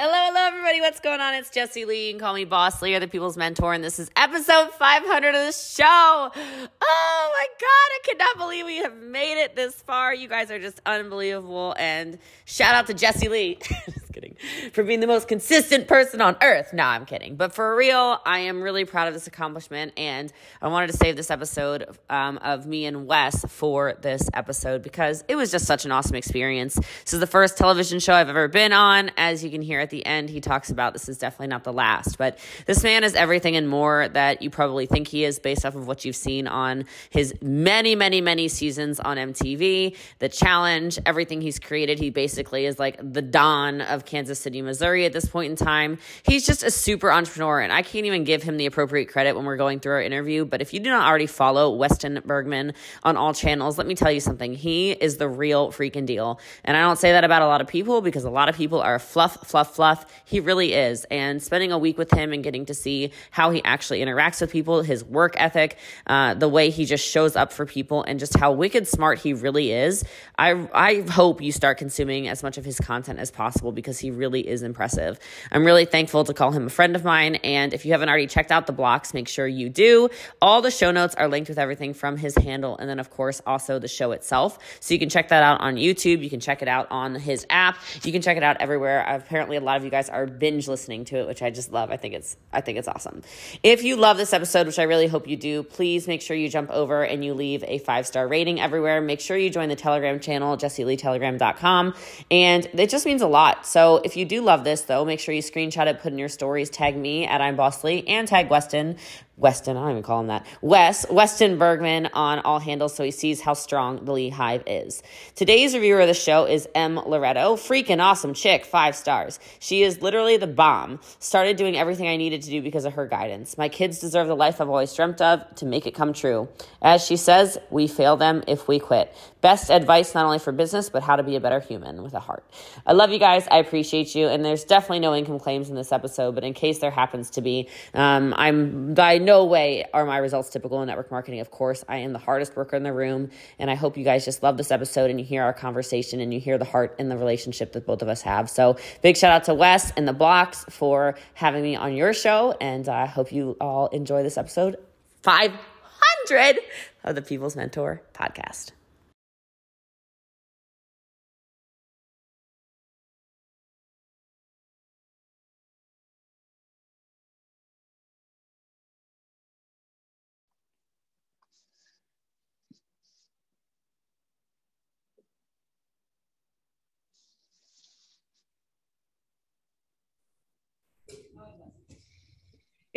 Hello, hello, everybody. What's going on? It's Jessie Lee. Can call me Boss Lee or the People's Mentor, and this is episode 500 of the show. Oh my God, I cannot believe we have made it this far. You guys are just unbelievable. And shout out to Jessie Lee. kidding. For being the most consistent person on earth. No, I'm kidding. But for real, I am really proud of this accomplishment. And I wanted to save this episode um, of me and Wes for this episode because it was just such an awesome experience. This is the first television show I've ever been on. As you can hear at the end, he talks about this is definitely not the last. But this man is everything and more that you probably think he is based off of what you've seen on his many, many, many seasons on MTV, The Challenge, everything he's created. He basically is like the Don of Kansas City, Missouri at this point in time. He's just a super entrepreneur, and I can't even give him the appropriate credit when we're going through our interview. But if you do not already follow Weston Bergmann on all channels, let me tell you something. He is the real freaking deal. And I don't say that about a lot of people because a lot of people are fluff, fluff, fluff. He really is. And spending a week with him and getting to see how he actually interacts with people, his work ethic, uh, the way he just shows up for people, and just how wicked smart he really is. I, I hope you start consuming as much of his content as possible because he really is impressive. I'm really thankful to call him a friend of mine. And if you haven't already checked out the blocks, make sure you do. All the show notes are linked with everything from his handle. And then, of course, also the show itself. So you can check that out on YouTube. You can check it out on his app. You can check it out everywhere. Uh, apparently, a lot of you guys are binge listening to it, which I just love. I think it's I think it's awesome. If you love this episode, which I really hope you do, please make sure you jump over and you leave a five star rating everywhere. Make sure you join the Telegram channel, jessieleetelegram.com. And it just means a lot. So if you do love this, though, make sure you screenshot it, put in your stories, tag me at I'm Boss Lee, and tag Weston. Weston, I don't even call him that. Wes, Weston Bergmann on all handles so he sees how strong the Lee Hive is. Today's reviewer of the show is M. Loretto. Freaking awesome chick, five stars. She is literally the bomb. Started doing everything I needed to do because of her guidance. My kids deserve the life I've always dreamt of to make it come true. As she says, we fail them if we quit. Best advice not only for business, but how to be a better human with a heart. I love you guys. I appreciate you. And there's definitely no income claims in this episode, but in case there happens to be, um, I'm by no way are my results typical in network marketing. Of course, I am the hardest worker in the room. And I hope you guys just love this episode and you hear our conversation and you hear the heart and the relationship that both of us have. So big shout out to Wes and the blocks for having me on your show. And I hope you all enjoy this episode 500 of the People's Mentor podcast.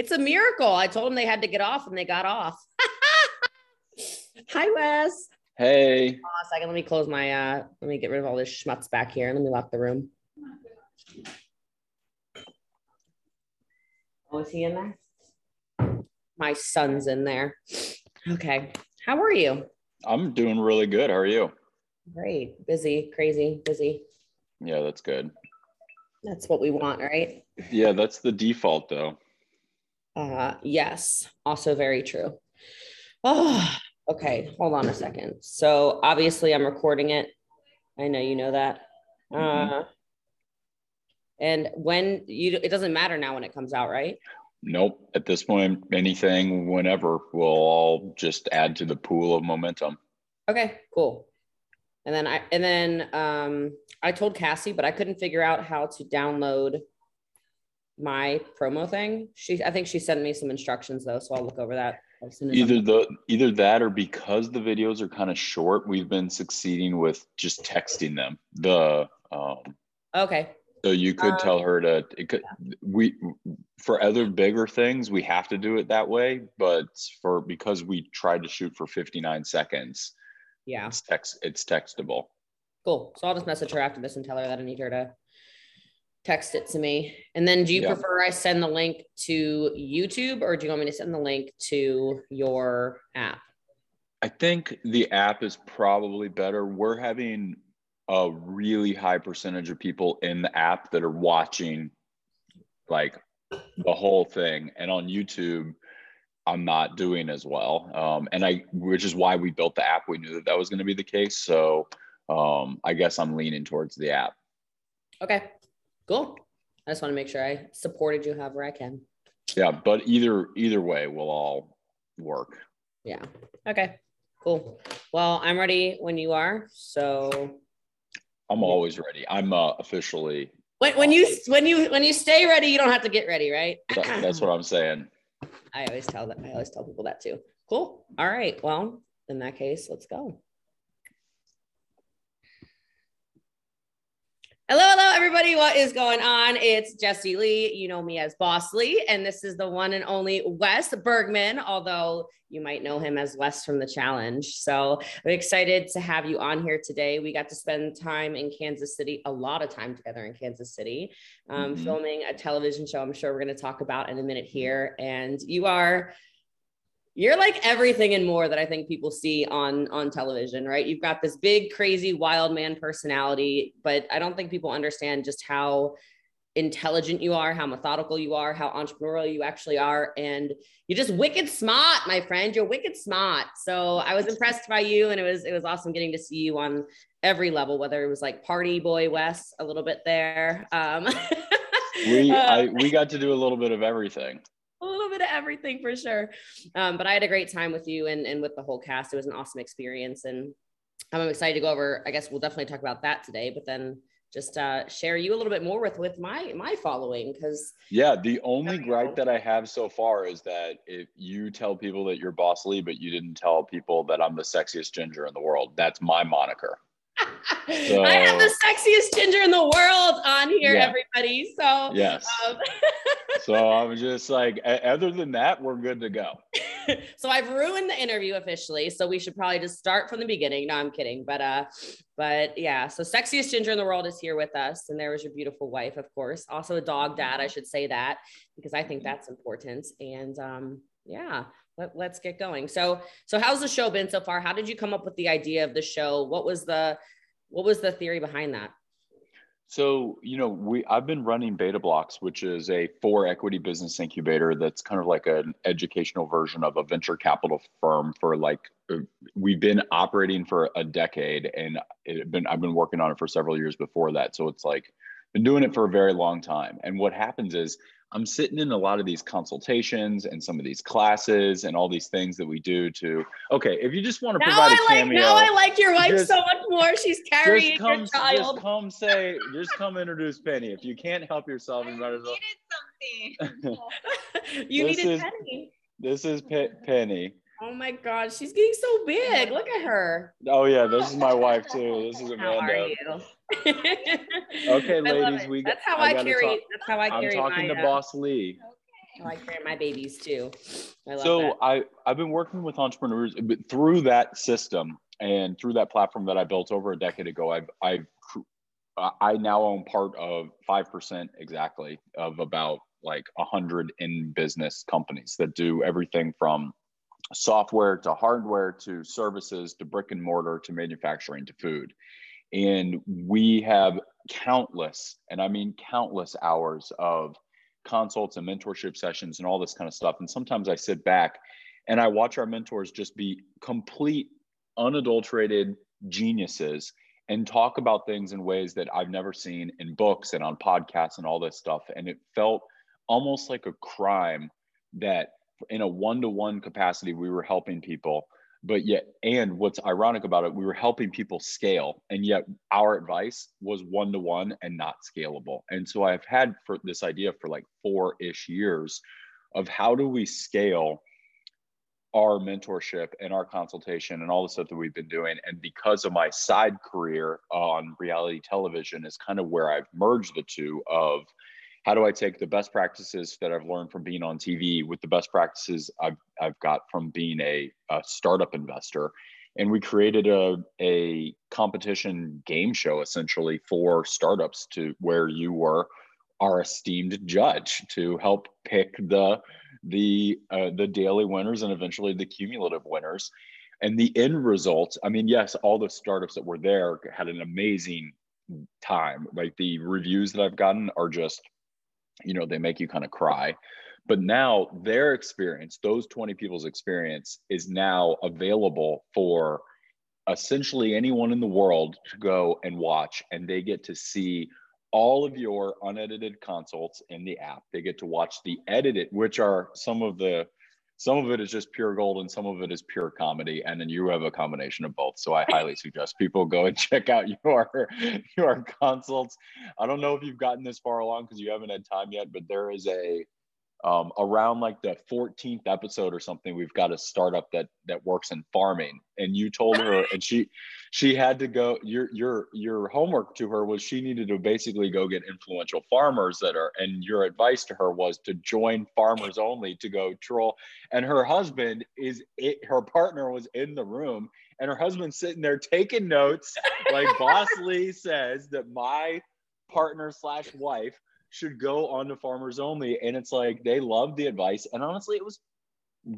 It's a miracle. I told them they had to get off and they got off. Hi, Wes. Hey. Hold on a second. Let me close my, uh, let me get rid of all this schmutz back here. And let me lock the room. Oh, is he in there? My son's in there. Okay. How are you? I'm doing really good. How are you? Great. Busy, crazy, busy. Yeah, that's good. That's what we want, right? Yeah, that's the default though. Uh, yes, also very true. Oh, okay. Hold on a second. So obviously, I'm recording it. I know you know that. Mhm. Uh, and when you, it doesn't matter now when it comes out, right? Nope. At this point, anything, whenever, will all just add to the pool of momentum. Okay, cool. And then I, and then um, I told Cassie, but I couldn't figure out how to download my promo thing. She, I think she sent me some instructions though, so I'll look over that as soon as I'm- Either the either that or because the videos are kind of short, we've been succeeding with just texting them. The um, Okay. so you could Um, tell her to it could, we for other bigger things we have to do it that way, but for because we tried to shoot for 59 seconds, Yeah. it's text it's textable. Cool. So I'll just message her after this and tell her that I need her to text it to me. And then do you Yeah. prefer I send the link to YouTube or do you want me to send the link to your app? I think the app is probably better. We're having a really high percentage of people in the app that are watching like the whole thing. And on YouTube, I'm not doing as well. Um, and I, which is why we built the app. We knew that that was going to be the case. So um, I guess I'm leaning towards the app. Okay. Cool. I just want to make sure I supported you however I can. Yeah, but either either way will all work. Yeah. Okay. Cool. Well, I'm ready when you are. So I'm always ready. I'm uh, officially. When, when you when you when you stay ready, you don't have to get ready, right? that, that's what I'm saying. I always tell that. I always tell people that too. Cool. All right. Well, in that case, let's go. Hello, hello, everybody. What is going on? It's Jessie Lee. You know me as Boss Lee, and this is the one and only Wes Bergmann, although you might know him as Wes from the challenge. So I'm excited to have you on here today. We got to spend time in Kansas City, a lot of time together in Kansas City, um, mm-hmm. filming a television show I'm sure we're going to talk about in a minute here. And you are you're like everything and more that I think people see on on television, right? You've got this big, crazy, wild man personality, but I don't think people understand just how intelligent you are, how methodical you are, how entrepreneurial you actually are, and you're just wicked smart, my friend. You're wicked smart. So I was impressed by you, and it was it was awesome getting to see you on every level, whether it was like party boy Wes a little bit there. Um, we I, we got to do a little bit of everything a little bit of everything for sure. Um, but I had a great time with you and, and with the whole cast. It was an awesome experience. And I'm excited to go over, I guess we'll definitely talk about that today, but then just uh, share you a little bit more with with my my following because yeah the only gripe that i have so far is that if you tell people that you're boss lee but you didn't tell people that i'm the sexiest ginger in the world that's my moniker so, I have the sexiest ginger in the world on here, yeah. everybody. So yes. Um, so I'm just like, other than that, we're good to go. so I've ruined the interview officially. So we should probably just start from the beginning. No, I'm kidding. But uh, but yeah. So sexiest ginger in the world is here with us, and there was your beautiful wife, of course. Also a dog dad. I should say that because I think that's important. And um, yeah let, let's get going. So, so how's the show been so far? How did you come up with the idea of the show? What was the, what was the theory behind that? So, you know, we I've been running Beta Blocks, which is a four equity business incubator that's kind of like an educational version of a venture capital firm for like uh, we've been operating for a decade and it been I've been working on it for several years before that. So it's like been doing it for a very long time. And what happens is I'm sitting in a lot of these consultations and some of these classes and all these things that we do to okay, if you just want to now provide I a cameo. Like, now I like your wife just, so much more. She's carrying come, your child. Just come say, just come introduce Penny. If you can't help yourself, you might as well. needed something. you this needed is, Penny. This is Pe- Penny. Oh my God, she's getting so big. Look at her. Oh yeah, this oh. is my wife too. This is Amanda. How are you? Okay, ladies, we. That's how I, I carry. Talk, that's how I carry. I'm talking my, to uh, Boss Lee. How I carry my babies too. I so that. I I've been working with entrepreneurs through that system and through that platform that I built over a decade ago. I've I've I now own part of five percent exactly of about like a hundred in business companies that do everything from software to hardware to services to brick and mortar to manufacturing to food. And we have countless, and I mean countless hours of consults and mentorship sessions and all this kind of stuff. And sometimes I sit back and I watch our mentors just be complete, unadulterated geniuses and talk about things in ways that I've never seen in books and on podcasts and all this stuff. And it felt almost like a crime that in a one-to-one capacity we were helping people but yet and what's ironic about it we were helping people scale and yet our advice was one-to-one and not scalable. And so i've had for this idea for like four-ish years of how do we scale our mentorship and our consultation and all the stuff that we've been doing. And because of my side career on reality television is kind of where i've merged the two of how do I take the best practices that I've learned from being on TV with the best practices I've, I've got from being a, a startup investor? And we created a, a competition game show essentially for startups to where you were our esteemed judge to help pick the the uh, the daily winners and eventually the cumulative winners and the end result i mean yes all the startups that were there had an amazing time like the reviews that i've gotten are just you know they make you kind of cry but now their experience those 20 people's experience is now available for essentially anyone in the world to go and watch and they get to see all of your unedited consults in the app. They get to watch the edited, which are some of the some of it is just pure gold and some of it is pure comedy and then you have a combination of both. So i highly suggest people go and check out your your consults. I don't know if you've gotten this far along because you haven't had time yet but there is a um, around like the 14th episode or something we've got a startup that that works in farming. And you told her and she she had to go your your your homework to her was she needed to basically go get influential farmers that are and your advice to her was to join farmers only to go troll. And her husband is it her partner was in the room and her husband's sitting there taking notes like boss lee says that my partner slash wife should go on to farmers only. And it's like they loved the advice. And honestly, it was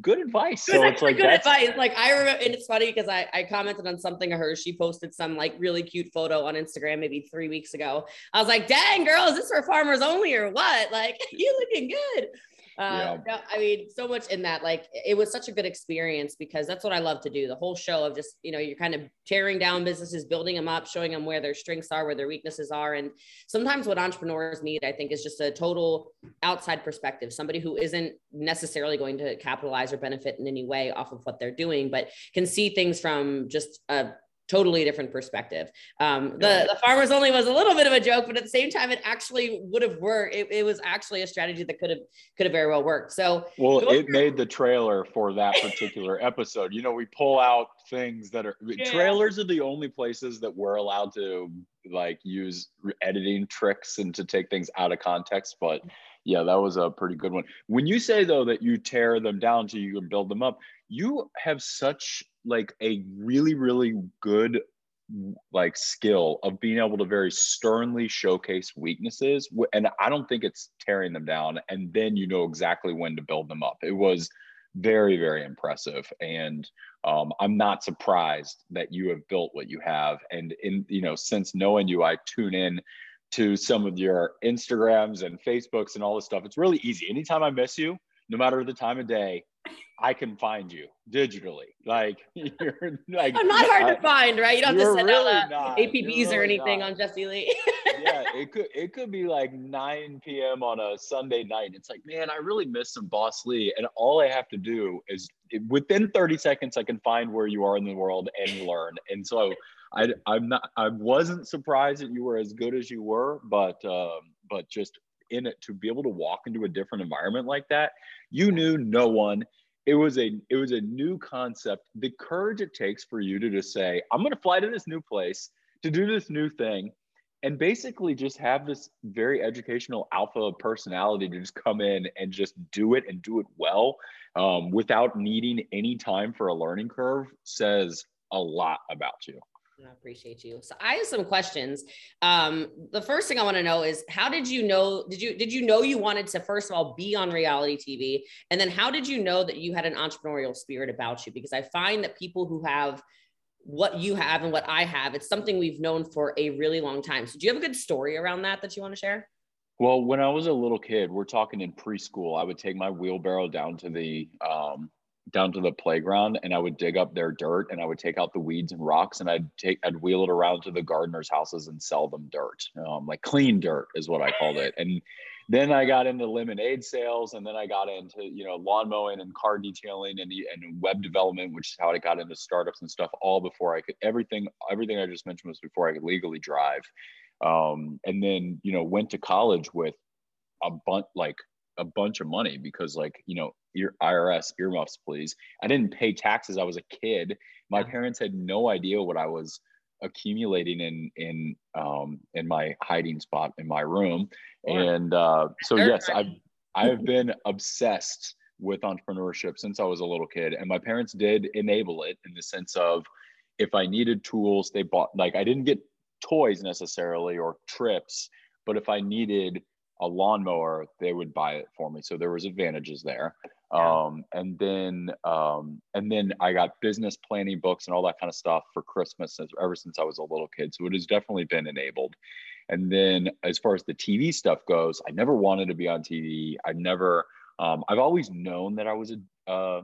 good advice. It so it's like good advice. Like I remember, and it's funny because I, I commented on something of hers. She posted some like really cute photo on Instagram maybe three weeks ago. I was like, dang girl, is this for farmers only or what? Like you looking good. Uh, yeah. I mean, so much in that. Like, it was such a good experience because that's what I love to do. The whole show of just, you know, you're kind of tearing down businesses, building them up, showing them where their strengths are, where their weaknesses are. And sometimes what entrepreneurs need, I think, is just a total outside perspective, somebody who isn't necessarily going to capitalize or benefit in any way off of what they're doing, but can see things from just a totally different perspective. Um, the, the farmers only was a little bit of a joke, but at the same time, it actually would have worked. It, it was actually a strategy that could have could have very well worked. So well, it made the trailer for that particular episode. You know, we pull out things that are yeah. trailers are the only places that we're allowed to like use editing tricks and to take things out of context, but yeah, that was a pretty good one. When you say though that you tear them down so you can build them up, you have such like a really really good like skill of being able to very sternly showcase weaknesses and i don't think it's tearing them down and then you know exactly when to build them up. It was very very impressive and um, i'm not surprised that you have built what you have and in you know since knowing you i tune in to some of your instagrams and facebooks and all this stuff. It's really easy. Anytime i miss you no matter the time of day I can find you digitally. Like you're like I'm not hard I, to find, right? You don't have to send really out uh, APBs really or anything not. on Jessie Lee. yeah, it could it could be like 9 p.m. on a Sunday night. It's like, man, I really miss some Boss Lee. And all I have to do is within 30 seconds, I can find where you are in the world and learn. And so I I'm not I wasn't surprised that you were as good as you were, but um, but just in it to be able to walk into a different environment like that, you knew no one it was a it was a new concept the courage it takes for you to just say i'm going to fly to this new place to do this new thing and basically just have this very educational alpha personality to just come in and just do it and do it well um, without needing any time for a learning curve says a lot about you I appreciate you. So I have some questions. Um, the first thing I want to know is how did you know? Did you did you know you wanted to first of all be on reality TV, and then how did you know that you had an entrepreneurial spirit about you? Because I find that people who have what you have and what I have, it's something we've known for a really long time. So do you have a good story around that that you want to share? Well, when I was a little kid, we're talking in preschool, I would take my wheelbarrow down to the um, down to the playground and I would dig up their dirt and I would take out the weeds and rocks and I'd take I'd wheel it around to the gardeners' houses and sell them dirt. Um, like clean dirt is what I called it. And then I got into lemonade sales and then I got into, you know, lawn mowing and car detailing and, and web development, which is how I got into startups and stuff all before I could everything everything I just mentioned was before I could legally drive. Um, and then, you know, went to college with a bunch like a bunch of money because like you know your irs earmuffs please. I didn't pay taxes. I was a kid. My yeah. parents had no idea what i was accumulating in in um in my hiding spot in my room. And uh so yes i've i've been obsessed with entrepreneurship since i was a little kid and my parents did enable it in the sense of if i needed tools they bought like i didn't get toys necessarily or trips but if i needed a lawnmower, they would buy it for me. So there was advantages there. Yeah. Um, and then um, and then I got business planning books and all that kind of stuff for Christmas ever since I was a little kid. So it has definitely been enabled. And then as far as the TV stuff goes, I never wanted to be on TV. I never. Um, I've always known that I was a uh,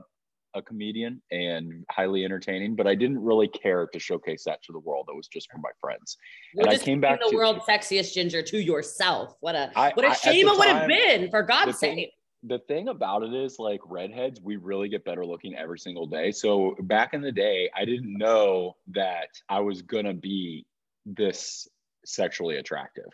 a comedian and highly entertaining, but I didn't really care to showcase that to the world. That was just for my friends. You're and I came back the to, world's sexiest ginger to yourself. What a I, what a shame it would have been for God's sake. The thing about it is like redheads, we really get better looking every single day. So back in the day, I didn't know that I was gonna be this sexually attractive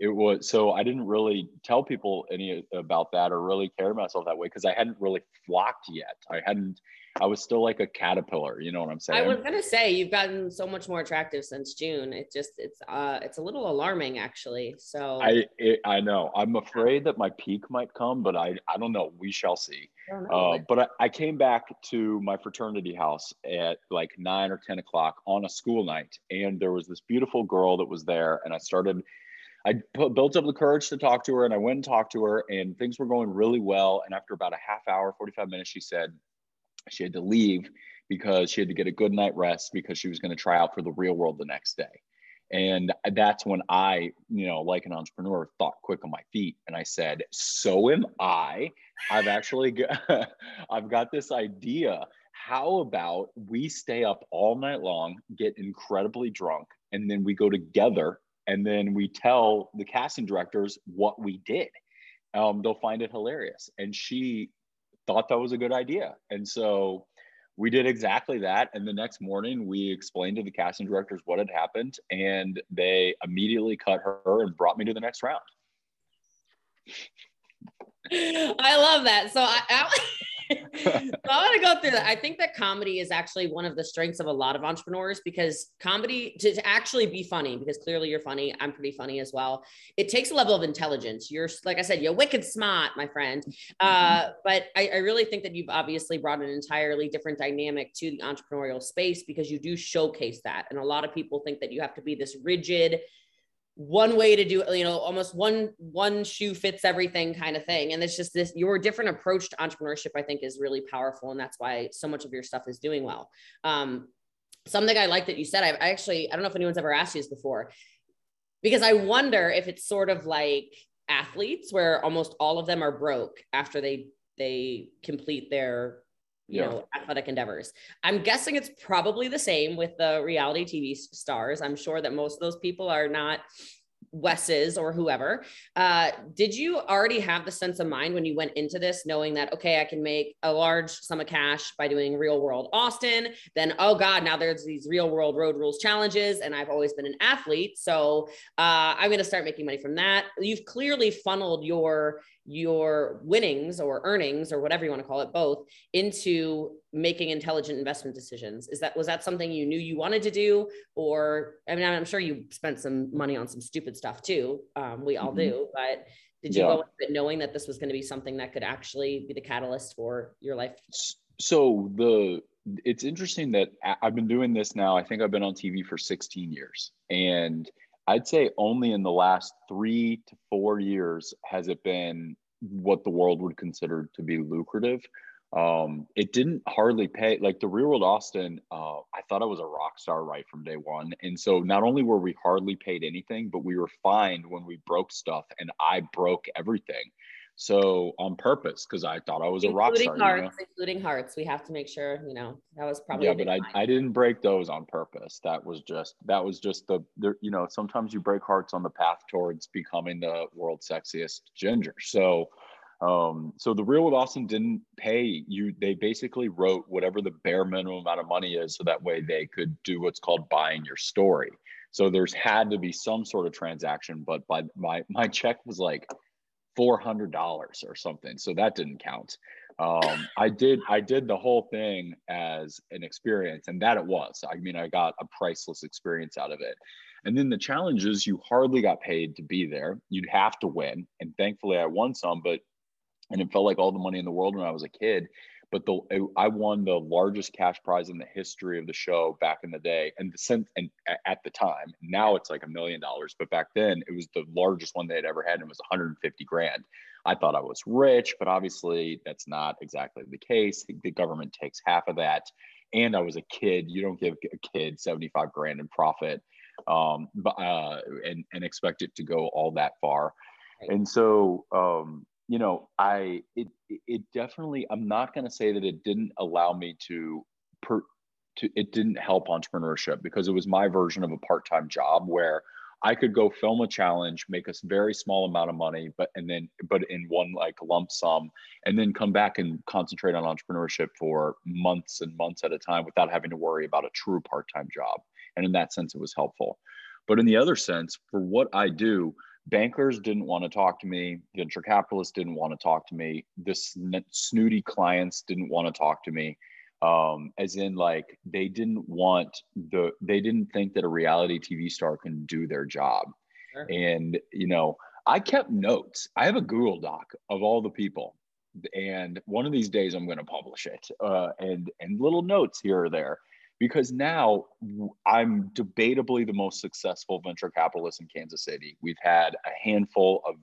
it was so I didn't really tell people any about that or really care myself that way because I hadn't really flocked yet. I hadn't. I was still like a caterpillar. You know what I'm saying? I was gonna say you've gotten so much more attractive since June. It just it's uh it's a little alarming actually. So I it, I know I'm afraid that my peak might come, but I I don't know. We shall see. Uh, but I, I came back to my fraternity house at like nine or ten o'clock on a school night, and there was this beautiful girl that was there, and I started I put, built up the courage to talk to her and I went and talked to her and things were going really well. And after about a half hour, 45 minutes, she said she had to leave because she had to get a good night rest because she was going to try out for the real world the next day. And that's when I, you know, like an entrepreneur, thought quick on my feet. And I said, so am I. I've actually I've got this idea. How about we stay up all night long, get incredibly drunk, and then we go together and then we tell the casting directors what we did. Um, they'll find it hilarious. And she thought that was a good idea. And so we did exactly that. And the next morning, we explained to the casting directors what had happened, and they immediately cut her and brought me to the next round. I love that. So I, I so I want to go through that. I think that comedy is actually one of the strengths of a lot of entrepreneurs because comedy to, to, actually be funny, because clearly you're funny. I'm pretty funny as well. It takes a level of intelligence. You're like I said, you're wicked smart, my friend. Uh, mm-hmm. but I, I really think that you've obviously brought an entirely different dynamic to the entrepreneurial space because you do showcase that. And a lot of people think that you have to be this rigid, one way to do you know almost one one shoe fits everything kind of thing. And it's just this your different approach to entrepreneurship i think is really powerful. And that's why so much of your stuff is doing well. Um, something i like that you said I, I actually i don't know if anyone's ever asked you this before because i wonder if it's sort of like athletes where almost all of them are broke after they they complete their you yeah. know athletic endeavors i'm guessing it's probably the same with the reality tv stars i'm sure that most of those people are not Wes's or whoever. Uh, did you already have the sense of mind when you went into this, knowing that, okay, I can make a large sum of cash by doing real world Austin? Then, oh God, now there's these real world road rules challenges, and I've always been an athlete. So uh, I'm going to start making money from that. You've clearly funneled your your winnings or earnings or whatever you want to call it both into making intelligent investment decisions is that was that something you knew you wanted to do or i mean i'm sure you spent some money on some stupid stuff too um, we all mm-hmm. do but did you yeah. go into it knowing that this was going to be something that could actually be the catalyst for your life so the it's interesting that i've been doing this now i think i've been on tv for 16 years and I'd say only in the last three to four years has it been what the world would consider to be lucrative. Um, it didn't hardly pay like the real world Austin. Uh, I thought I was a rock star right from day one. And so not only were we hardly paid anything, but we were fined when we broke stuff and I broke everything. So on purpose, because I thought I was including a rock star. Hearts, you know? Including hearts, we have to make sure, you know, that was probably. Yeah, but I, I didn't break those on purpose. That was just that was just the, the you know sometimes you break hearts on the path towards becoming the world's sexiest ginger. So um, so the real world Austin didn't pay you. They basically wrote whatever the bare minimum amount of money is, so that way they could do what's called buying your story. So there's had to be some sort of transaction, but by my my check was like $400 or something. So that didn't count. Um, I did, I did the whole thing as an experience and that it was, I mean, I got a priceless experience out of it. And then the challenge is you hardly got paid to be there. You'd have to win. And thankfully I won some, but, and it felt like all the money in the world when I was a kid but the I won the largest cash prize in the history of the show back in the day, and the since and at the time, now it's like a million dollars, but back then it was the largest one they had ever had, and it was 150 grand. I thought I was rich, but obviously that's not exactly the case. The government takes half of that, and I was a kid. You don't give a kid 75 grand in profit, um, but uh, and and expect it to go all that far. And so um, you know, I it it definitely. I'm not going to say that it didn't allow me to per to it didn't help entrepreneurship because it was my version of a part-time job where I could go film a challenge, make a very small amount of money, but and then but in one like lump sum, and then come back and concentrate on entrepreneurship for months and months at a time without having to worry about a true part-time job. And in that sense, it was helpful. But in the other sense, for what I do, bankers didn't want to talk to me, venture capitalists didn't want to talk to me, this snooty clients didn't want to talk to me. Um, as in like they didn't want the they didn't think that a reality tv star can do their job. Sure. and you know i kept notes. I have a google doc of all the people. And one of these days i'm going to publish it uh, and and little notes here or there because now i'm debatably the most successful venture capitalist in kansas city. We've had a handful of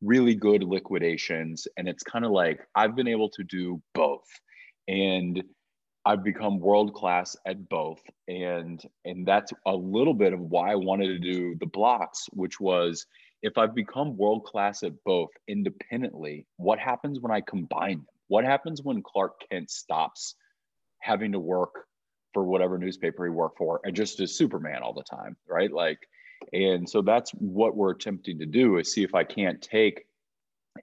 really good liquidations and it's kind of like i've been able to do both. And I've become world class at both, and and that's a little bit of why I wanted to do the blocks, which was if I've become world class at both independently, what happens when I combine them? What happens when Clark Kent stops having to work for whatever newspaper he worked for and just is Superman all the time, right? Like, and so that's what we're attempting to do is see if I can't take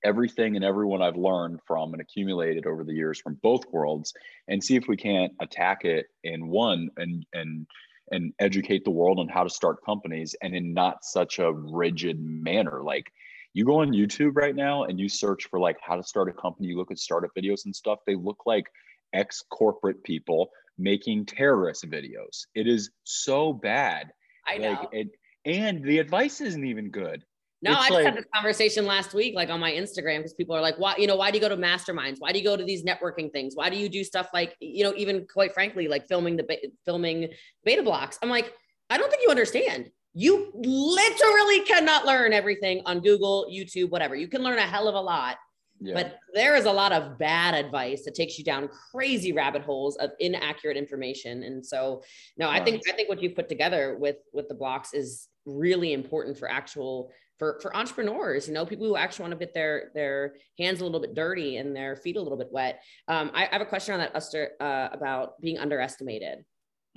everything and everyone I've learned from and accumulated over the years from both worlds and see if we can't attack it in one and and and educate the world on how to start companies and in not such a rigid manner like you go on YouTube right now and you search for like how to start a company you look at startup videos and stuff they look like ex corporate people making terrorist videos it is so bad I know like it, and the advice isn't even good no, it's I just like, had this conversation last week, like on my Instagram, because people are like, why, you know, why do you go to masterminds? Why do you go to these networking things? Why do you do stuff like, you know, even quite frankly, like filming the filming beta blocks? I'm like, I don't think you understand. You literally cannot learn everything on Google, YouTube, whatever. You can learn a hell of a lot. Yeah. But there is a lot of bad advice that takes you down crazy rabbit holes of inaccurate information. And so, no, I think I think what you've put together with with the blocks is really important for actual for for entrepreneurs you know people who actually want to get their their hands a little bit dirty and their feet a little bit wet um, I, I, have a question on that Uster, uh, about being underestimated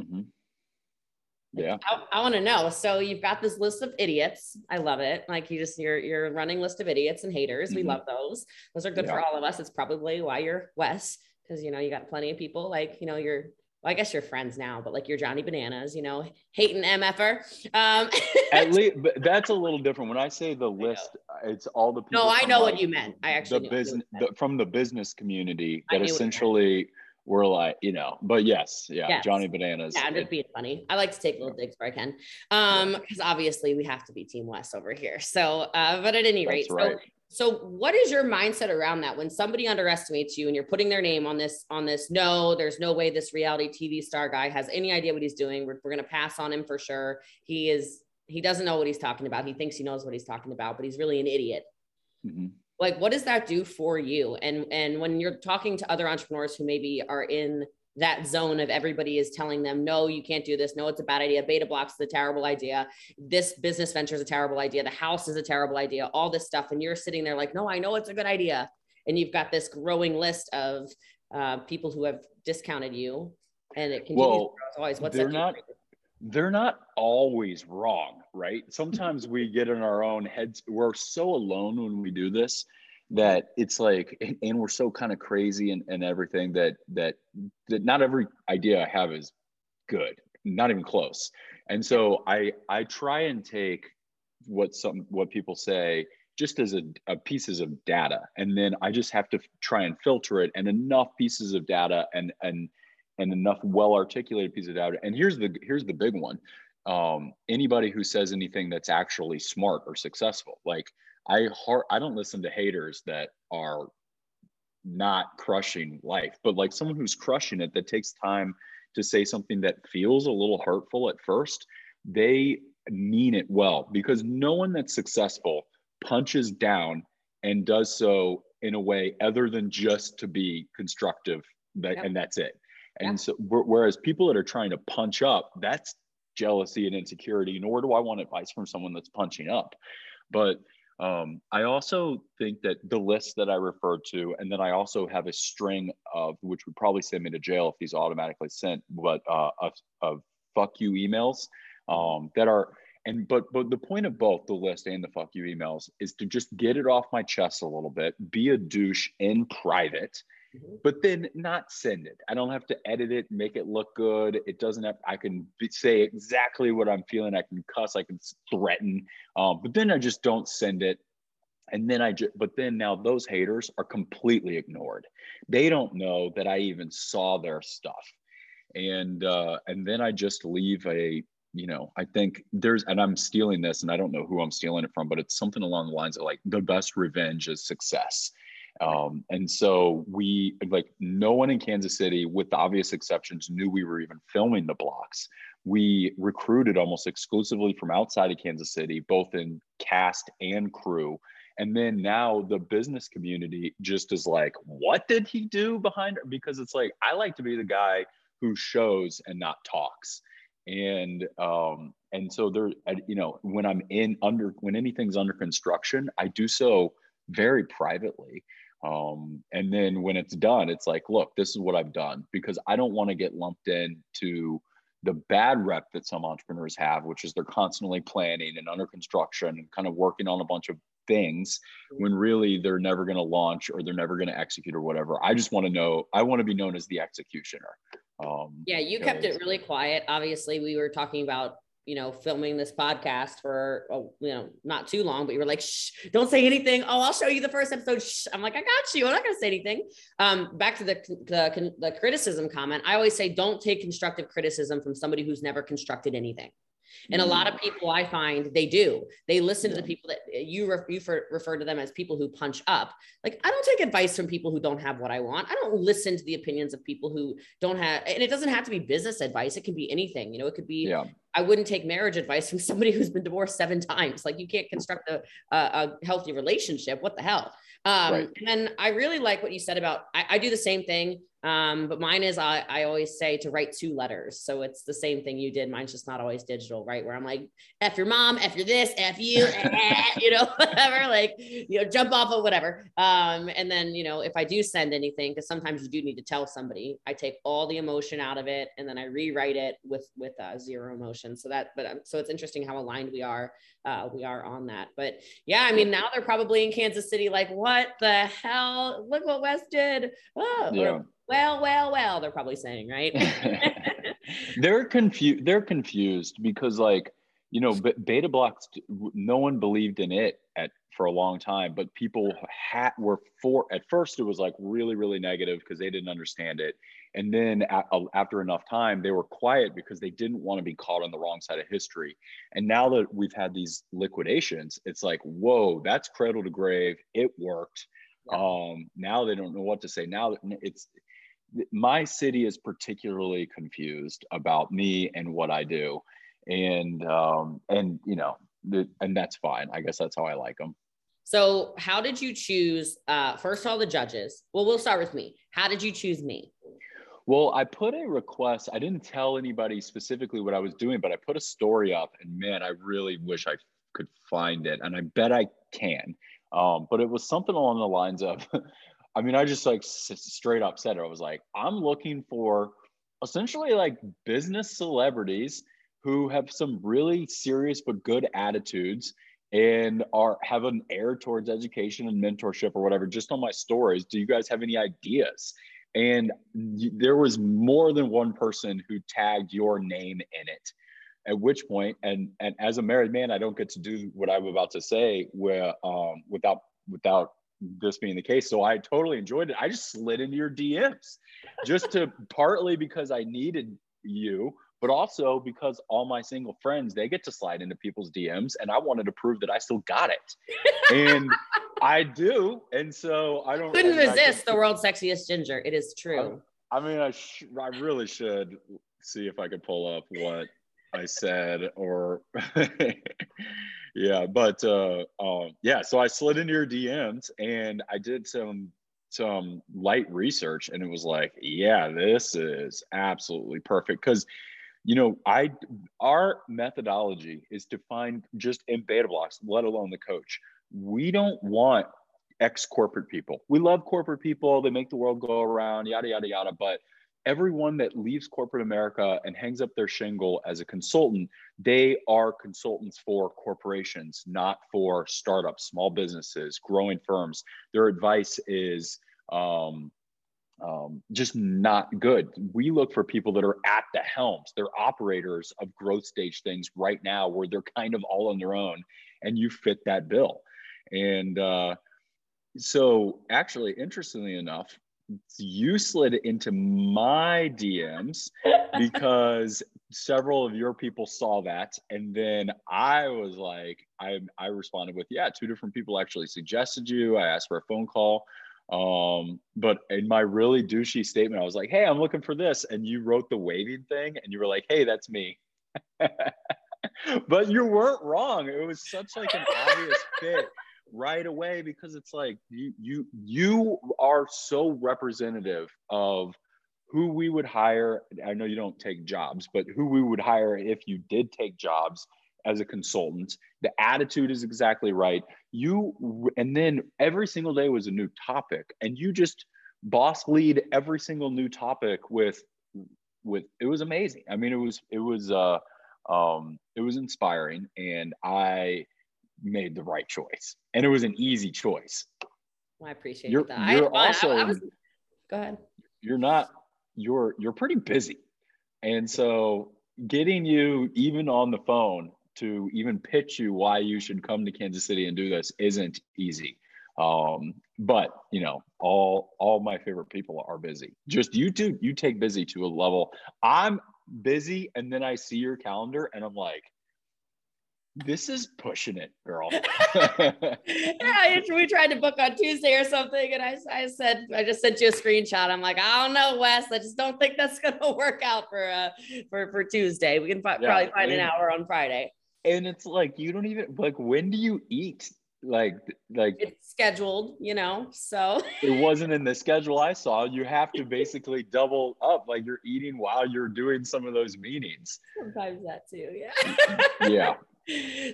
mm-hmm. Yeah i, I want to know so you've got this list of idiots i love it like you just you're you're running list of idiots and haters mm-hmm. we love those those are good yeah. for all of us it's probably why you're wes because you know you got plenty of people like you know you're well, I guess you're friends now, but like you're Johnny Bananas, you know, hating MFer. Um, At least that's a little different. When I say the list, it's all the people. No, I know like what you meant. I actually the business the, from the business community that essentially were like, you know, but yes, yeah, yes. Johnny Bananas. Yeah, I'm just being funny. I like to take little digs where I can. Um, because obviously we have to be Team Wes over here. So, uh, but at any rate, right. so so what is your mindset around that when somebody underestimates you and you're putting their name on this on this no there's no way this reality tv star guy has any idea what he's doing we're, we're going to pass on him for sure he is he doesn't know what he's talking about he thinks he knows what he's talking about but he's really an idiot mm-hmm. Like what does that do for you and and when you're talking to other entrepreneurs who maybe are in that zone of everybody is telling them, no, you can't do this. No, it's a bad idea. Beta blocks is a terrible idea. This business venture is a terrible idea. The house is a terrible idea. All this stuff. And you're sitting there like, no, I know it's a good idea. And you've got this growing list of uh, people who have discounted you. And it continues well, always. What's they're not, they're not always wrong, right? Sometimes we get in our own heads. We're so alone when we do this that it's like and, we're so kind of crazy and, and everything that that that not every idea i have is good not even close and so i i try and take what some what people say just as a, a pieces of data and then i just have to try and filter it and enough pieces of data and and and enough well articulated pieces of data and here's the here's the big one um, anybody who says anything that's actually smart or successful like I heart I don't listen to haters that are not crushing life, but like someone who's crushing it that takes time to say something that feels a little hurtful at first, they mean it well because no one that's successful punches down and does so in a way other than just to be constructive that, yep. and that's it. And yep. so whereas people that are trying to punch up, that's jealousy and insecurity, nor do I want advice from someone that's punching up. But Um, I also think that the list that I referred to, and then I also have a string of which would probably send me to jail if these automatically sent, but uh, of, of fuck you emails um, that are and but but the point of both the list and the fuck you emails is to just get it off my chest a little bit, be a douche in private, mm-hmm. but then not send it. I don't have to edit it, make it look good. It doesn't have. I can be, say exactly what I'm feeling. I can cuss. I can threaten. Um, but then I just don't send it. And then I just, but then now those haters are completely ignored. They don't know that I even saw their stuff and uh, and then I just leave a you know I think there's and I'm stealing this and I don't know who I'm stealing it from, but it's something along the lines of like the best revenge is success. Um, and so we like no one in Kansas City, with obvious exceptions, knew we were even filming the blocks. We recruited almost exclusively from outside of Kansas City, both in cast and crew. And then now the business community just is like, what did he do behind her? Because it's like, I like to be the guy who shows and not talks and um and so there you know when i'm in under when anything's under construction i do so very privately um and then when it's done it's like look this is what i've done because i don't want to get lumped in to the bad rep that some entrepreneurs have which is they're constantly planning and under construction and kind of working on a bunch of things when really they're never going to launch or they're never going to execute or whatever. I just want to know i want to be known as the executioner. Um, yeah, you kept it really quiet. Obviously, we were talking about you know filming this podcast for oh, you know not too long, but you were like, "Shh, don't say anything." Oh, I'll show you the first episode. Shh. I'm like, I got you. I'm not going to say anything. Um, back to the, the the criticism comment. I always say, don't take constructive criticism from somebody who's never constructed anything. And a lot of mm. people I find they do. They listen to the people that you, re- you for, refer to them as people who punch up. Like I don't take advice from people who don't have what I want. I don't listen to the opinions of people who don't have, and it doesn't have to be business advice. It can be anything. You know, it could be. Yeah. I wouldn't take marriage advice from somebody who's been divorced seven times. Like you can't construct a, a, a healthy relationship. What the hell? Um, right. And then I really like what you said about. I, I do the same thing. Um, but mine is I, I always say to write two letters. So it's the same thing you did. Mine's just not always digital, right? Where I'm like, F your mom, F your this, F you, eh, eh, you know, whatever, like, you know, jump off of whatever. Um, and then, you know, if I do send anything, because sometimes you do need to tell somebody, I take all the emotion out of it and then I rewrite it with with uh, zero emotion. So that, but um, so it's interesting how aligned we are. Uh, we are on that. But yeah, I mean, now they're probably in Kansas City, like, what the hell? Look what Wes did. Oh, yeah well, well, well, they're probably saying, right? they're confused. They're confused because, like, you know, beta blocks. No one believed in it at for a long time, but people had were for. At first, it was like really, really negative because they didn't understand it, and then after enough time, they were quiet because they didn't want to be caught on the wrong side of history. And now that we've had these liquidations, it's like, whoa, that's cradle to grave. It worked. Yeah. Um, now they don't know what to say. Now it's my city is particularly confused about me and what I do, and um, and you know, the, and that's fine. I guess that's how I like them. So, how did you choose? Uh, first of all, the judges. Well, we'll start with me. How did you choose me? Well, I put a request. I didn't tell anybody specifically what I was doing, but I put a story up, and man, I really wish I could find it, and I bet I can. Um, but it was something along the lines of I mean, I just like straight up said it. I was like, I'm looking for essentially like business celebrities who have some really serious but good attitudes and are have an air towards education and mentorship or whatever just on my stories. Do you guys have any ideas? And there was more than one person who tagged your name in it. At which point and and as a married man i don't get to do what i'm about to say where um without without this being the case. So I totally enjoyed it. I just slid into your DMs just to partly because I needed you, but also because all my single friends, they get to slide into people's DMs and I wanted to prove that I still got it. and I do. And so I don't couldn't I, resist I the world's sexiest ginger. It is true. I, I mean, I, sh- I really should see if I could pull up what I said or yeah, but uh, uh, yeah, so I slid into your DMs and I did some some light research and it was like, yeah, this is absolutely perfect because you know, I our methodology is to find just in beta blocks, let alone the coach, we don't want ex corporate people. We love corporate people. They make the world go around, yada, yada, yada. But everyone that leaves corporate America and hangs up their shingle as a consultant, they are consultants for corporations, not for startups, small businesses, growing firms. Their advice is um, um, just not good. We look for people that are at the helms, they're operators of growth stage things right now where they're kind of all on their own, and you fit that bill. And uh, so, actually, interestingly enough, you slid into my DMs because several of your people saw that, and then I was like, I I responded with, yeah, two different people actually suggested you. I asked for a phone call. Um, but in my really douchey statement, I was like, hey, I'm looking for this. And you wrote the waving thing and you were like, hey, that's me. but you weren't wrong. It was such like an obvious fit right away because it's like you you you are so representative of who we would hire. I know you don't take jobs but who we would hire if you did take jobs as a consultant. The attitude is exactly right. You and then every single day was a new topic and you just boss lead every single new topic with with it was amazing. I mean it was it was uh um it was inspiring and i made the right choice, and it was an easy choice. Well, I appreciate you're, that. You're I, also. I, I was, go ahead. You're not. You're you're pretty busy, and so getting you even on the phone to even pitch you why you should come to Kansas City and do this isn't easy. Um, but you know, all all my favorite people are busy. Just you two, you take busy to a level. I'm busy, and then I see your calendar, and I'm like, this is pushing it, girl. yeah, we tried to book on Tuesday or something, and I, I said I just sent you a screenshot. I'm like, I don't know, Wes. I just don't think that's gonna work out for uh for for Tuesday. We can fi- yeah, probably find and, an hour on Friday. And it's like you don't even like when do you eat? Like like it's scheduled, you know. So it wasn't in the schedule I saw. You have to basically double up, like you're eating while you're doing some of those meetings. Sometimes that too, yeah. yeah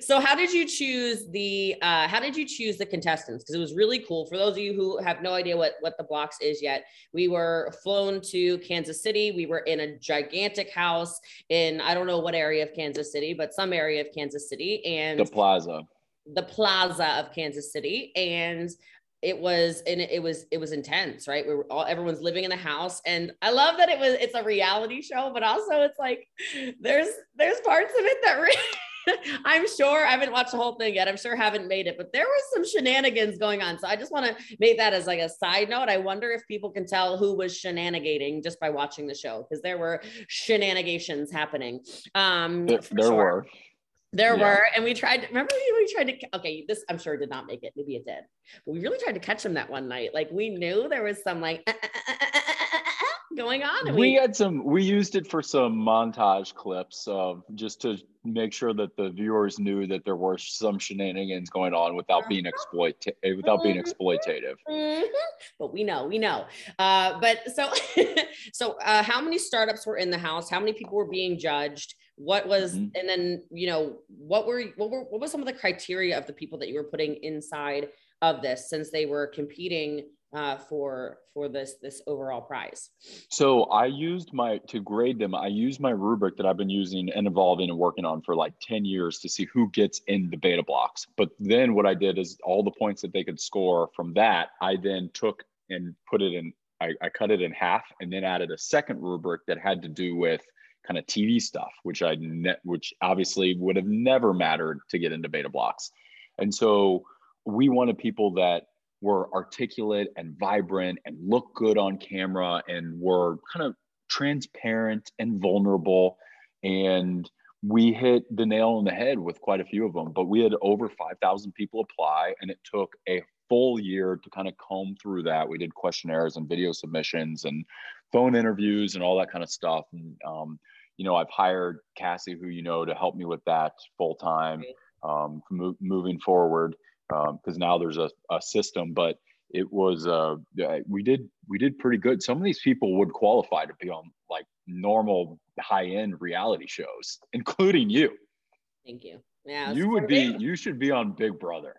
so how did you choose the uh, how did you choose the contestants? Because it was really cool. For those of you who have no idea what what the blox is yet we were flown to kansas city. We were in a gigantic house in i don't know what area of kansas city but some area of kansas city and the plaza. The plaza of kansas city. And it was and it was it was intense right? We were all everyone's living in the house. And i love that it was it's a reality show but also it's like there's there's parts of it that really I'm sure I haven't watched the whole thing yet. I'm sure haven't made it, but there was some shenanigans going on. So I just want to make that as like a side note. I wonder if people can tell who was shenanigating just by watching the show because there were shenanigations happening. Um, there, there sure. were. There yeah. were, and we tried. Remember, we tried to. Okay, this I'm sure did not make it. Maybe it did, but we really tried to catch them that one night. Like we knew there was some like uh, uh, uh, going on? We, we, had some. We used it for some montage clips of just to make sure that the viewers knew that there were some shenanigans going on without being exploit without being mm-hmm. exploitative. Mm-hmm. But we know, we know. Uh, but so, so uh, how many startups were in the house? How many people were being judged? What was, mm-hmm. and then you know, what were what were what was some of the criteria of the people that you were putting inside of this, since they were competing uh, for for this this overall prize? So I used my to grade them. I used my rubric that I've been using and evolving and working on for like ten years to see who gets in the beta blox. But then what I did is all the points that they could score from that, I then took and put it in. I, I cut it in half and then added a second rubric that had to do with kind of TV stuff, which I ne- which obviously would have never mattered to get into beta blox. And so we wanted people that were articulate and vibrant and looked good on camera and were kind of transparent and vulnerable. And we hit the nail on the head with quite a few of them, but we had over 5,000 people apply and it took a full year to kind of comb through that. We did questionnaires and video submissions and phone interviews and all that kind of stuff. And, um, you know, I've hired Cassie, who you know, to help me with that full time um, mo- moving forward because um, now there's a, a system. But it was uh, we did we did pretty good. Some of these people would qualify to be on like normal high end reality shows, including you. Thank you. Yeah, you would be. You should be on Big Brother.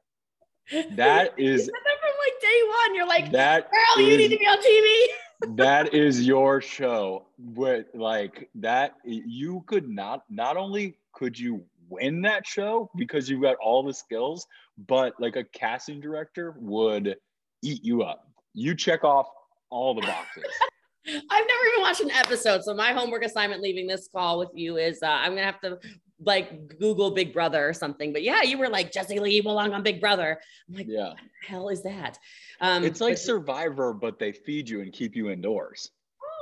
That is from like day one. You're like, that girl, you is- need to be on TV. that is your show. But like that, you could not. Not only could you win that show because you've got all the skills, but like a casting director would eat you up. You check off all the boxes. I've never even watched an episode. So my homework assignment leaving this call with you is uh, I'm gonna have to like Google Big Brother or something. But yeah, you were like Jessie Lee, belong on Big Brother. I'm like, yeah, hell is that? Um, it's like but- Survivor, but they feed you and keep you indoors.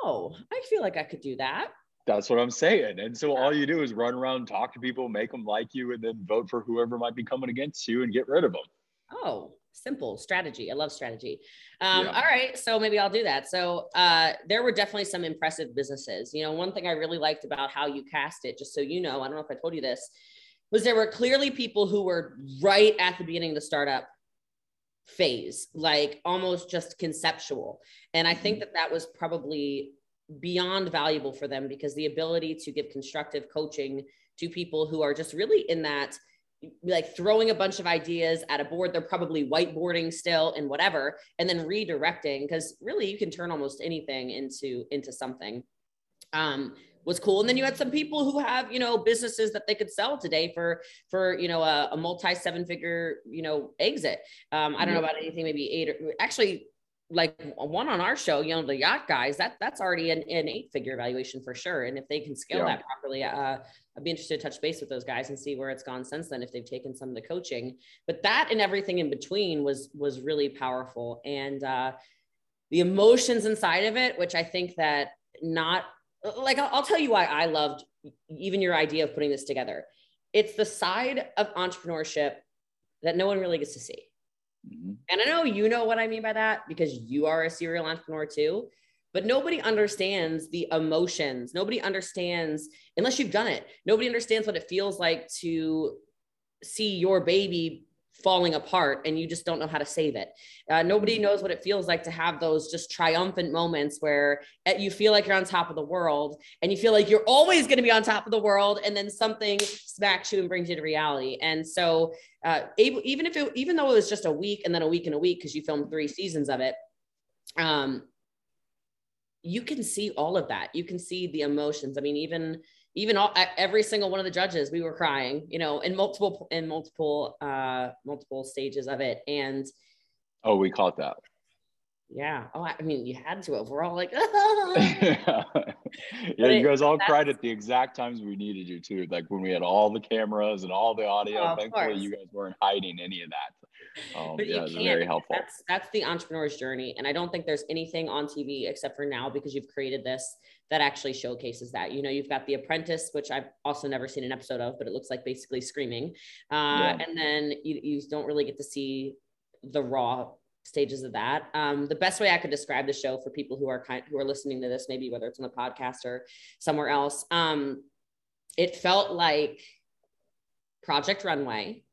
oh, I feel like I could do that. That's what I'm saying. And so all you do is run around, talk to people, make them like you, and then vote for whoever might be coming against you and get rid of them. Oh, simple strategy. I love strategy. Um, Yeah. All right, so maybe I'll do that. So uh, there were definitely some impressive businesses. You know, one thing I really liked about how you cast it, just so you know, I don't know if I told you this, was there were clearly people who were right at the beginning of the startup phase, like almost just conceptual. And I think that that was probably beyond valuable for them because the ability to give constructive coaching to people who are just really in that like throwing a bunch of ideas at a board they're probably whiteboarding still and whatever and then redirecting because really you can turn almost anything into into something. Um was cool and then you had some people who have you know businesses that they could sell today for for you know a, a multi seven figure you know exit. Um i don't know about anything maybe eight or actually like one on our show, you know, the yacht guys, that that's already an, an eight figure valuation for sure. And if they can scale Yeah. that properly, uh, I'd be interested to touch base with those guys and see where it's gone since then, if they've taken some of the coaching, but that and everything in between was, was really powerful. And, uh, the emotions inside of it, which I think that not like, I'll, I'll tell you why I loved even your idea of putting this together. It's the side of entrepreneurship that no one really gets to see. Mhm. And I know you know what I mean by that because you are a serial entrepreneur too. But nobody understands the emotions. Nobody understands, unless you've done it, nobody understands what it feels like to see your baby falling apart and you just don't know how to save it. Uh, nobody knows what it feels like to have those just triumphant moments where uh, you feel like you're on top of the world and you feel like you're always going to be on top of the world and then something smacks you and brings you to reality. And so uh, able, even if it, even though it was just a week and then a week and a week because you filmed three seasons of it, um, you can see all of that. You can see the emotions. I mean, even even all, every single one of the judges, we were crying, you know, in multiple in multiple uh, multiple stages of it, and Oh, we caught that. Yeah, oh, I mean, you had to. have. We're all like, yeah, But you it- guys all cried at the exact times we needed you too. Like when we had all the cameras and all the audio. Oh, Thankfully, course. you guys weren't hiding any of that. Um, but yeah, you it was can't. very helpful. That's that's the entrepreneur's journey, and I don't think there's anything on TV except for now because you've created this that actually showcases that. You know, you've got The Apprentice, which I've also never seen an episode of, but it looks like basically screaming, uh, Yeah. and then you you don't really get to see the raw stages of that. Um, the best way I could describe the show for people who are kind who are listening to this, maybe whether it's on the podcast or somewhere else, um, it felt like Project Runway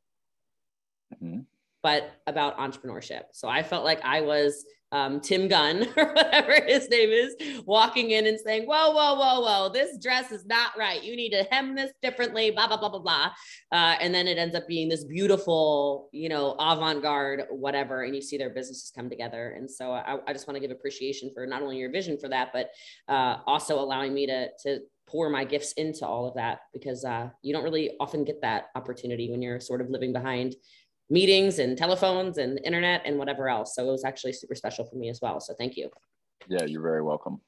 Mhm. but about entrepreneurship. So I felt like I was um, Tim Gunn or whatever his name is, walking in and saying, "Whoa, whoa, whoa, whoa! This dress is not right. You need to hem this differently." Blah blah blah blah blah. Uh, and then it ends up being this beautiful, you know, avant-garde whatever, and you see their businesses come together. And so I, I just want to give appreciation for not only your vision for that, but uh, also allowing me to to pour my gifts into all of that because uh, you don't really often get that opportunity when you're sort of living behind meetings and telephones and internet and whatever else. So it was actually super special for me as well. So thank you. Yeah, you're very welcome.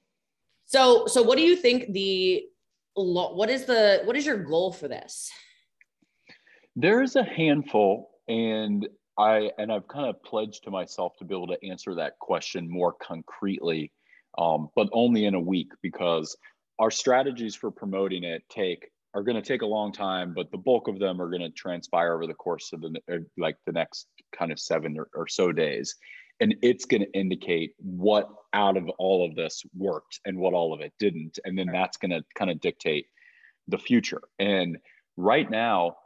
So so what do you think the what is the what is your goal for this? There is a handful, and I and I've kind of pledged to myself to be able to answer that question more concretely, um, but only in a week because our strategies for promoting it take are going to take a long time, but the bulk of them are going to transpire over the course of the uh, like the next kind of seven or, or so days, and it's going to indicate what out of all of this worked and what all of it didn't, and then that's going to kind of dictate the future. And right now,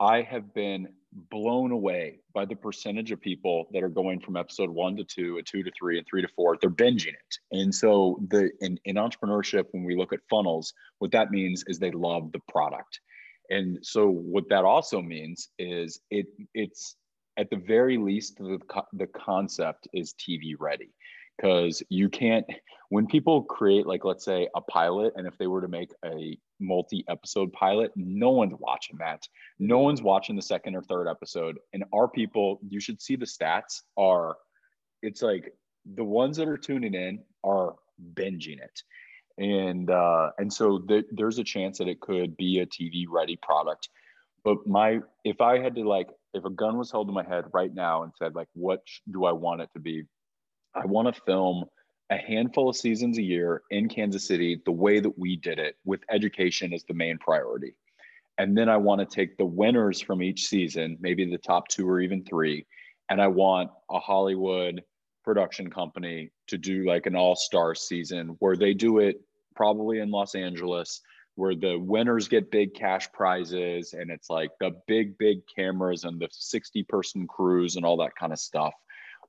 I have been blown away by the percentage of people that are going from episode one to two, and two to three, and three to four. They're binging it. And so the in, in entrepreneurship, when we look at funnels, what that means is they love the product. And so what that also means is it it's at the very least the, the concept is tv ready because you can't when people create like let's say a pilot and if they were to make a multi-episode pilot no one's watching that. No one's watching the second or third episode. And our people you should see the stats are it's like the ones that are tuning in are binging it. And uh and so th- there's a chance that it could be a tv ready product. But my if i had to like if a gun was held to my head right now and said like what do i want it to be? I want to film a handful of seasons a year in Kansas City the way that we did it with education as the main priority. And then I want to take the winners from each season, maybe the top two or even three, and I want a Hollywood production company to do like an all star season where they do it probably in Los Angeles, where the winners get big cash prizes and it's like the big, big cameras and the 60 person crews and all that kind of stuff.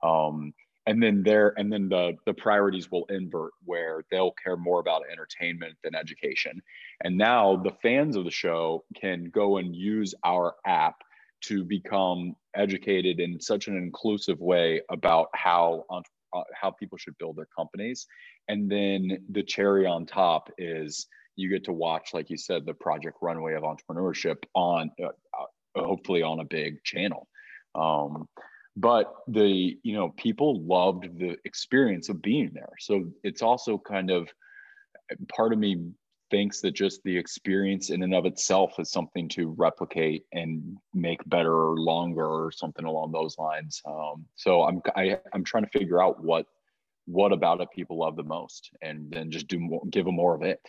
Um, and then there and then the the priorities will invert where they'll care more about entertainment than education. And now the fans of the show can go and use our app to become educated in such an inclusive way about how uh, how people should build their companies. And then the cherry on top is you get to watch like you said the project runway of entrepreneurship on uh, uh, hopefully on a big channel. Um, but the you know people loved the experience of being there. So it's also kind of part of me thinks that just the experience in and of itself is something to replicate and make better or longer or something along those lines. Um, so i'm I, am i am trying to figure out what what about it people love the most and then just do more give them more of it.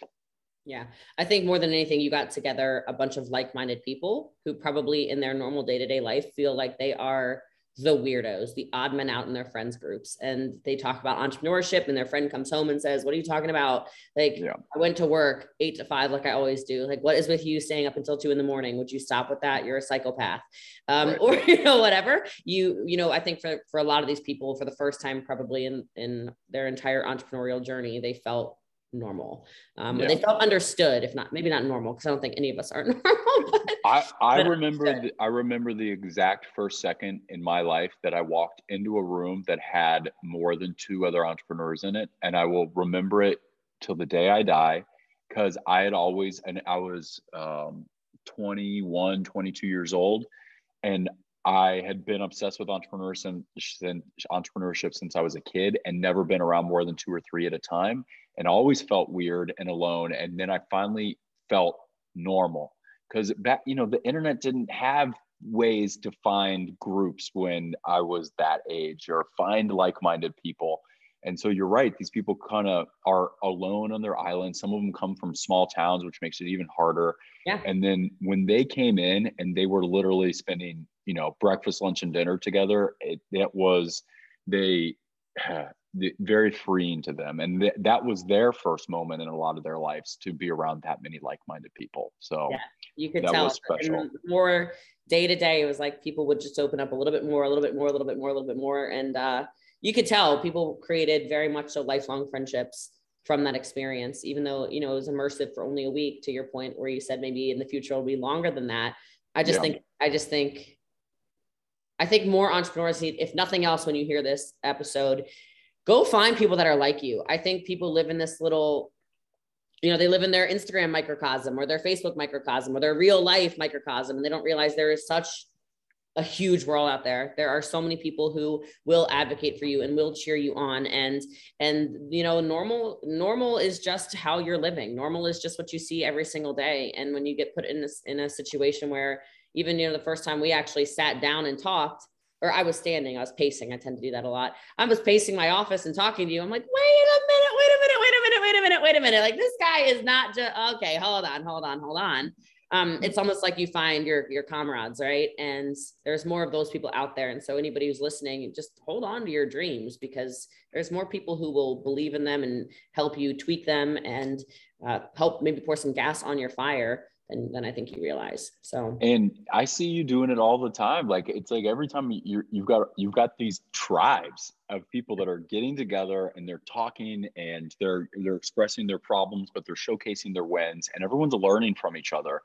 Yeah. I think more than anything, you got together a bunch of like minded people who probably in their normal day to day life feel like they are the weirdos, the odd men out in their friends groups. And they talk about entrepreneurship and their friend comes home and says, what are you talking about? Like yeah. I went to work eight to five, like I always do. Like, what is with you staying up until two in the morning? Would you stop with that? You're a psychopath. Um, right. or, you know, whatever you, you know, I think for, for a lot of these people for the first time, probably in, in their entire entrepreneurial journey, they felt normal. Um, yeah. They felt understood, if not maybe not normal, because I don't think any of us are normal. But, I, I remember the, I remember the exact first second in my life that I walked into a room that had more than two other entrepreneurs in it, and I will remember it till the day I die, because I had always and I was um, 21, 22 years old, and I had been obsessed with entrepreneurship since, entrepreneurship since I was a kid and never been around more than two or three at a time and always felt weird and alone. And then I finally felt normal because back, you know, the internet didn't have ways to find groups when I was that age or find like minded people. And so you're right, these people kind of are alone on their island. Some of them come from small towns, which makes it even harder. Yeah. And then when they came in and they were literally spending, you know, breakfast, lunch, and dinner together, it, it was, they, very freeing to them and th- that was their first moment in a lot of their lives to be around that many like-minded people so yeah, you could tell special. more day to day it was like people would just open up a little bit more a little bit more a little bit more a little bit more and uh, you could tell people created very much so lifelong friendships from that experience even though you know it was immersive for only a week to your point where you said maybe in the future it'll be longer than that i just yeah. think i just think I think more entrepreneurs need, if nothing else, when you hear this episode, go find people that are like you. I think people live in this little, you know, they live in their Instagram microcosm or their Facebook microcosm or their real life microcosm, and they don't realize there is such a huge world out there there are so many people who will advocate for you and will cheer you on and and you know normal normal is just how you're living normal is just what you see every single day and when you get put in this in a situation where even you know the first time we actually sat down and talked or I was standing, I was pacing. I tend to do that a lot. I was pacing my office and talking to you. I'm like, wait a minute, wait a minute, wait a minute, wait a minute, wait a minute. Like this guy is not just okay. Hold on, hold on, hold on. Um, it's almost like you find your your comrades, right? And there's more of those people out there. And so anybody who's listening, just hold on to your dreams because there's more people who will believe in them and help you tweak them and uh, help maybe pour some gas on your fire than, than I think you realize. So and I see you doing it all the time. Like it's like every time you you've got you've got these tribes of people that are getting together and they're talking and they're they're expressing their problems, but they're showcasing their wins, and everyone's learning from each other.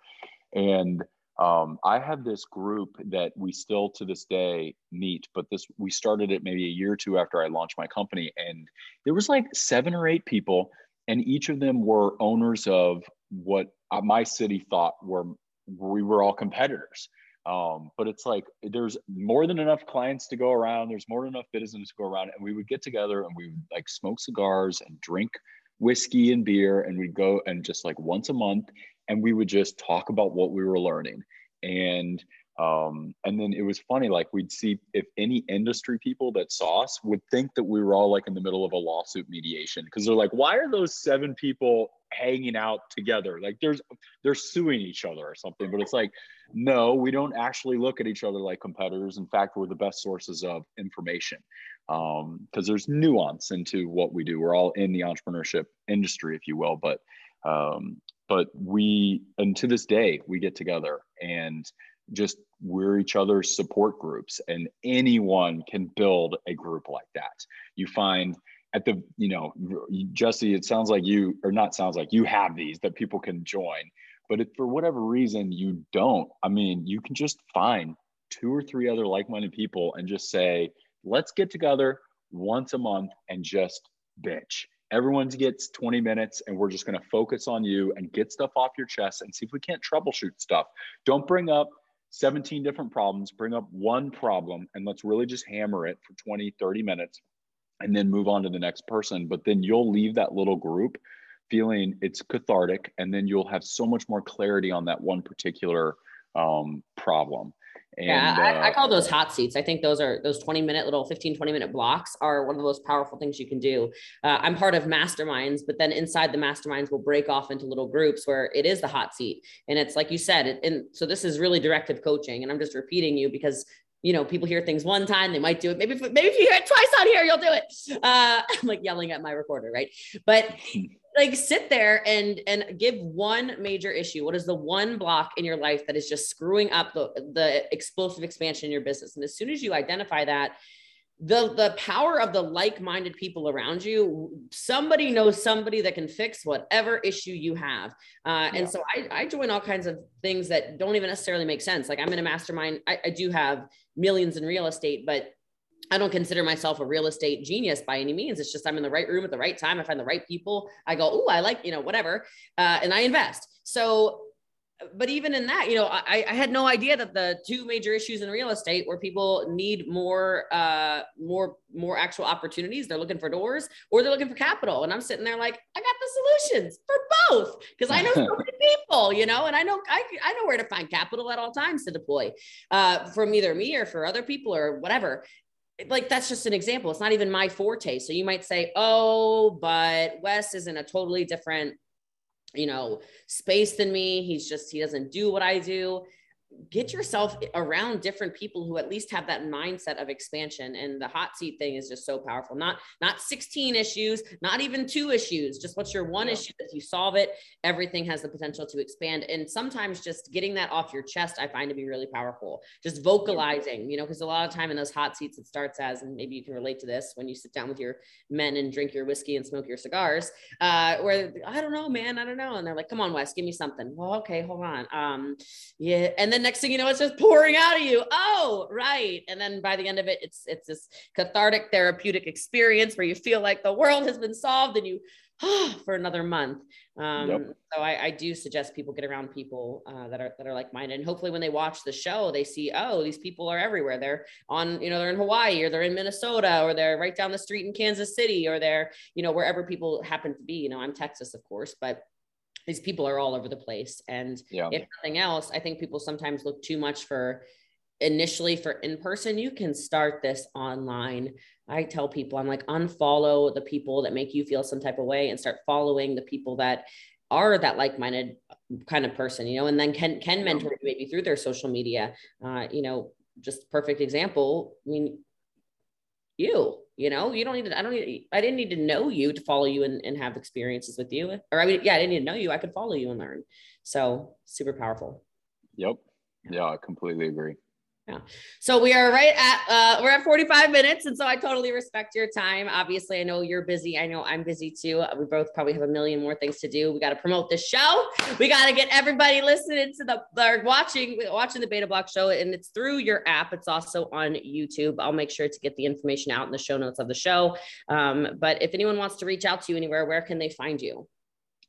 And um, I have this group that we still to this day meet, but this we started it maybe a year or two after I launched my company, and there was like seven or eight people, and each of them were owners of what my city thought were we were all competitors. Um, but it's like there's more than enough clients to go around. There's more than enough business to go around, and we would get together and we would like smoke cigars and drink whiskey and beer, and we'd go and just like once a month, and we would just talk about what we were learning. And um, and then it was funny, like we'd see if any industry people that saw us would think that we were all like in the middle of a lawsuit mediation because they're like, why are those seven people hanging out together? Like there's they're suing each other or something. But it's like, no, we don't actually look at each other like competitors. In fact, we're the best sources of information because um, there's nuance into what we do. We're all in the entrepreneurship industry, if you will, but um, but we and to this day we get together and just we're each other's support groups and anyone can build a group like that. You find at the you know jesse it sounds like you or not sounds like you have these that people can join but if for whatever reason you don't i mean you can just find two or three other like-minded people and just say let's get together once a month and just bitch. Everyone gets 20 minutes and we're just going to focus on you and get stuff off your chest and see if we can't troubleshoot stuff. Don't bring up 17 different problems bring up one problem and let's really just hammer it for 20 30 minutes and then move on to the next person. But then you'll leave that little group feeling it's cathartic and then you'll have so much more clarity on that one particular um, problem and, yeah, I, uh, I, call those hot seats. I think those are those 20 minute little 15, 20 minute blocks are one of the most powerful things you can do. Uh, I'm part of masterminds, but then inside the masterminds we'll break off into little groups where it is the hot seat. And it's like you said, it, and so this is really directive coaching. And I'm just repeating you because you know, people hear things one time, they might do it. Maybe, if, maybe if you hear it twice on here, you'll do it. Uh, I'm like yelling at my recorder, right? But like sit there and and give one major issue. What is the one block in your life that is just screwing up the the explosive expansion in your business? And as soon as you identify that the the power of the like-minded people around you somebody knows somebody that can fix whatever issue you have. Uh, and so I, I join all kinds of things that don't even necessarily make sense. Like i'm in a mastermind. I, I do have millions in real estate but I don't consider myself a real estate genius by any means. It's just I'm in the right room at the right time. I find the right people. I go, oh, I like, you know, whatever. Uh, and I invest. So, but even in that, you know, I, I, had no idea that the two major issues in real estate where people need more, uh, more, more actual opportunities. They're looking for doors or they're looking for capital. And I'm sitting there like, I got the solutions for both because I know so many people, you know, and I know I, I know where to find capital at all times to deploy uh, from either me or for other people or whatever like that's just an example. It's not even my forte. So you might say, oh, but Wes is in a totally different, you know, space than me. He's just, he doesn't do what I do get yourself around different people who at least have that mindset of expansion. And the hot seat thing is just so powerful. Not not 16 issues not even two issues just what's your one yeah. issue if you solve it everything has the potential to expand. And sometimes just getting that off your chest i find to be really powerful. Just vocalizing you know because a lot of time in those hot seats it starts as and maybe you can relate to this when you sit down with your men and drink your whiskey and smoke your cigars uh, where i don't know man i don't know. And they're like come on wes give me something. Well okay hold on. Um yeah and then next thing you know, it's just pouring out of you. Oh, right. And then by the end of it, it's it's this cathartic therapeutic experience where you feel like the world has been solved and you for another month. Um, yep. So I, I, do suggest people get around people uh, that are that are like minded, and hopefully when they watch the show, they see oh these people are everywhere. They're on you know they're in Hawaii or they're in Minnesota or they're right down the street in Kansas City or they're you know wherever people happen to be. You know I'm Texas of course, but these people are all over the place. And yeah. if nothing else, I think people sometimes look too much for initially for in person. You can start this online. I tell people, I'm like, unfollow the people that make you feel some type of way and start following the people that are that like-minded kind of person, you know, and then can can mentor you maybe through their social media. Uh, you know, just perfect example. I mean, you you know you don't need to i don't need i didn't need to know you to follow you and, and have experiences with you. Or i mean yeah i didn't need to know you. I could follow you and learn. So super powerful. Yep. Yeah. I completely agree Yeah. So we are right at uh we're at 45 minutes and so I totally respect your time. Obviously, I know you're busy. I know I'm busy too. We both probably have a million more things to do. We got to promote the show. We got to get everybody listening to the or watching watching the Beta Block show and it's through your app. It's also on YouTube. I'll make sure to get the information out in the show notes of the show. Um, but if anyone wants to reach out to you anywhere, where can they find you?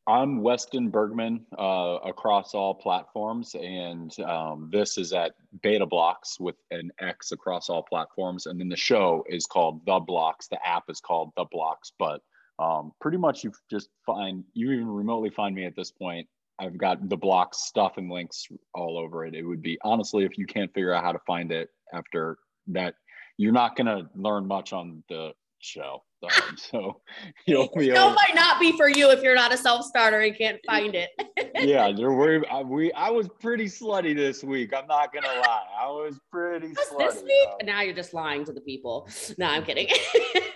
I'm Weston Bergmann uh, across all platforms, and um, this is at Beta Blox with an X across all platforms. And then the show is called The Blox. The app is called The Blox, but um, pretty much you just find you even remotely find me at this point. I've got the blox stuff and links all over it. It would be honestly, if you can't figure out how to find it after that, you're not going to learn much on the show. Um, so you'll be able, might not be for you if you're not a self starter and can't find it. yeah, there were I, we. I was pretty slutty this week. I'm not gonna lie. I was pretty slutty. This week? Now you're just lying to the people. No, I'm kidding.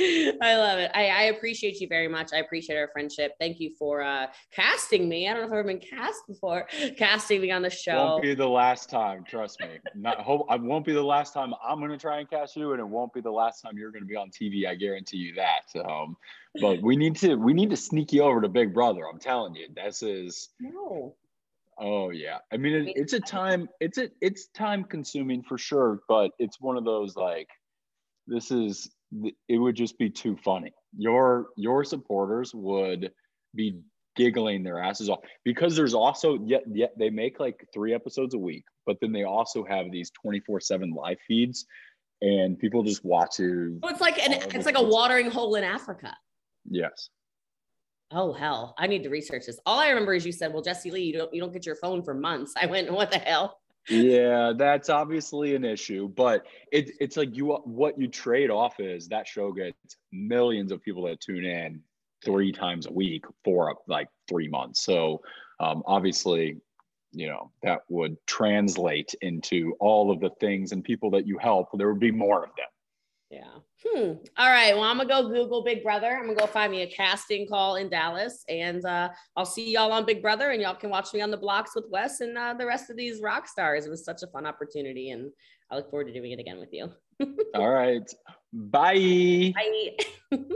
I love it. I, I, appreciate you very much. I appreciate our friendship. Thank you for uh, casting me. I don't know if I've ever been cast before. Casting me on the show won't be the last time. Trust me. Not hope. I won't be the last time I'm going to try and cast you, and it won't be the last time you're going to be on TV. I guarantee you that. Um, but we need to we need to sneak you over to Big Brother. I'm telling you, this is no. Oh yeah, I mean it, it's a time it's a it's time consuming for sure, but it's one of those like this is it would just be too funny. Your your supporters would be giggling their asses off because there's also yet yet they make like three episodes a week, but then they also have these 24/7 live feeds and people just watch it. Oh, it's like an it's like a watering hole in Africa. Yes. Oh hell, I need to research this. All I remember is you said, "Well, Jessie Lee, you don't you don't get your phone for months." I went, "What the hell?" Yeah, that's obviously an issue, but it, it's like you what you trade off is that show gets millions of people that tune in three times a week for like three months. So um, obviously, you know that would translate into all of the things and people that you help. There would be more of them. Yeah. Hmm. All right. Well, I'm gonna go Google Big Brother. I'm gonna go find me a casting call in Dallas, and uh, I'll see y'all on Big Brother, and y'all can watch me on the blox with Wes and uh, the rest of these rock stars. It was such a fun opportunity, and I look forward to doing it again with you. All right. Bye. Bye.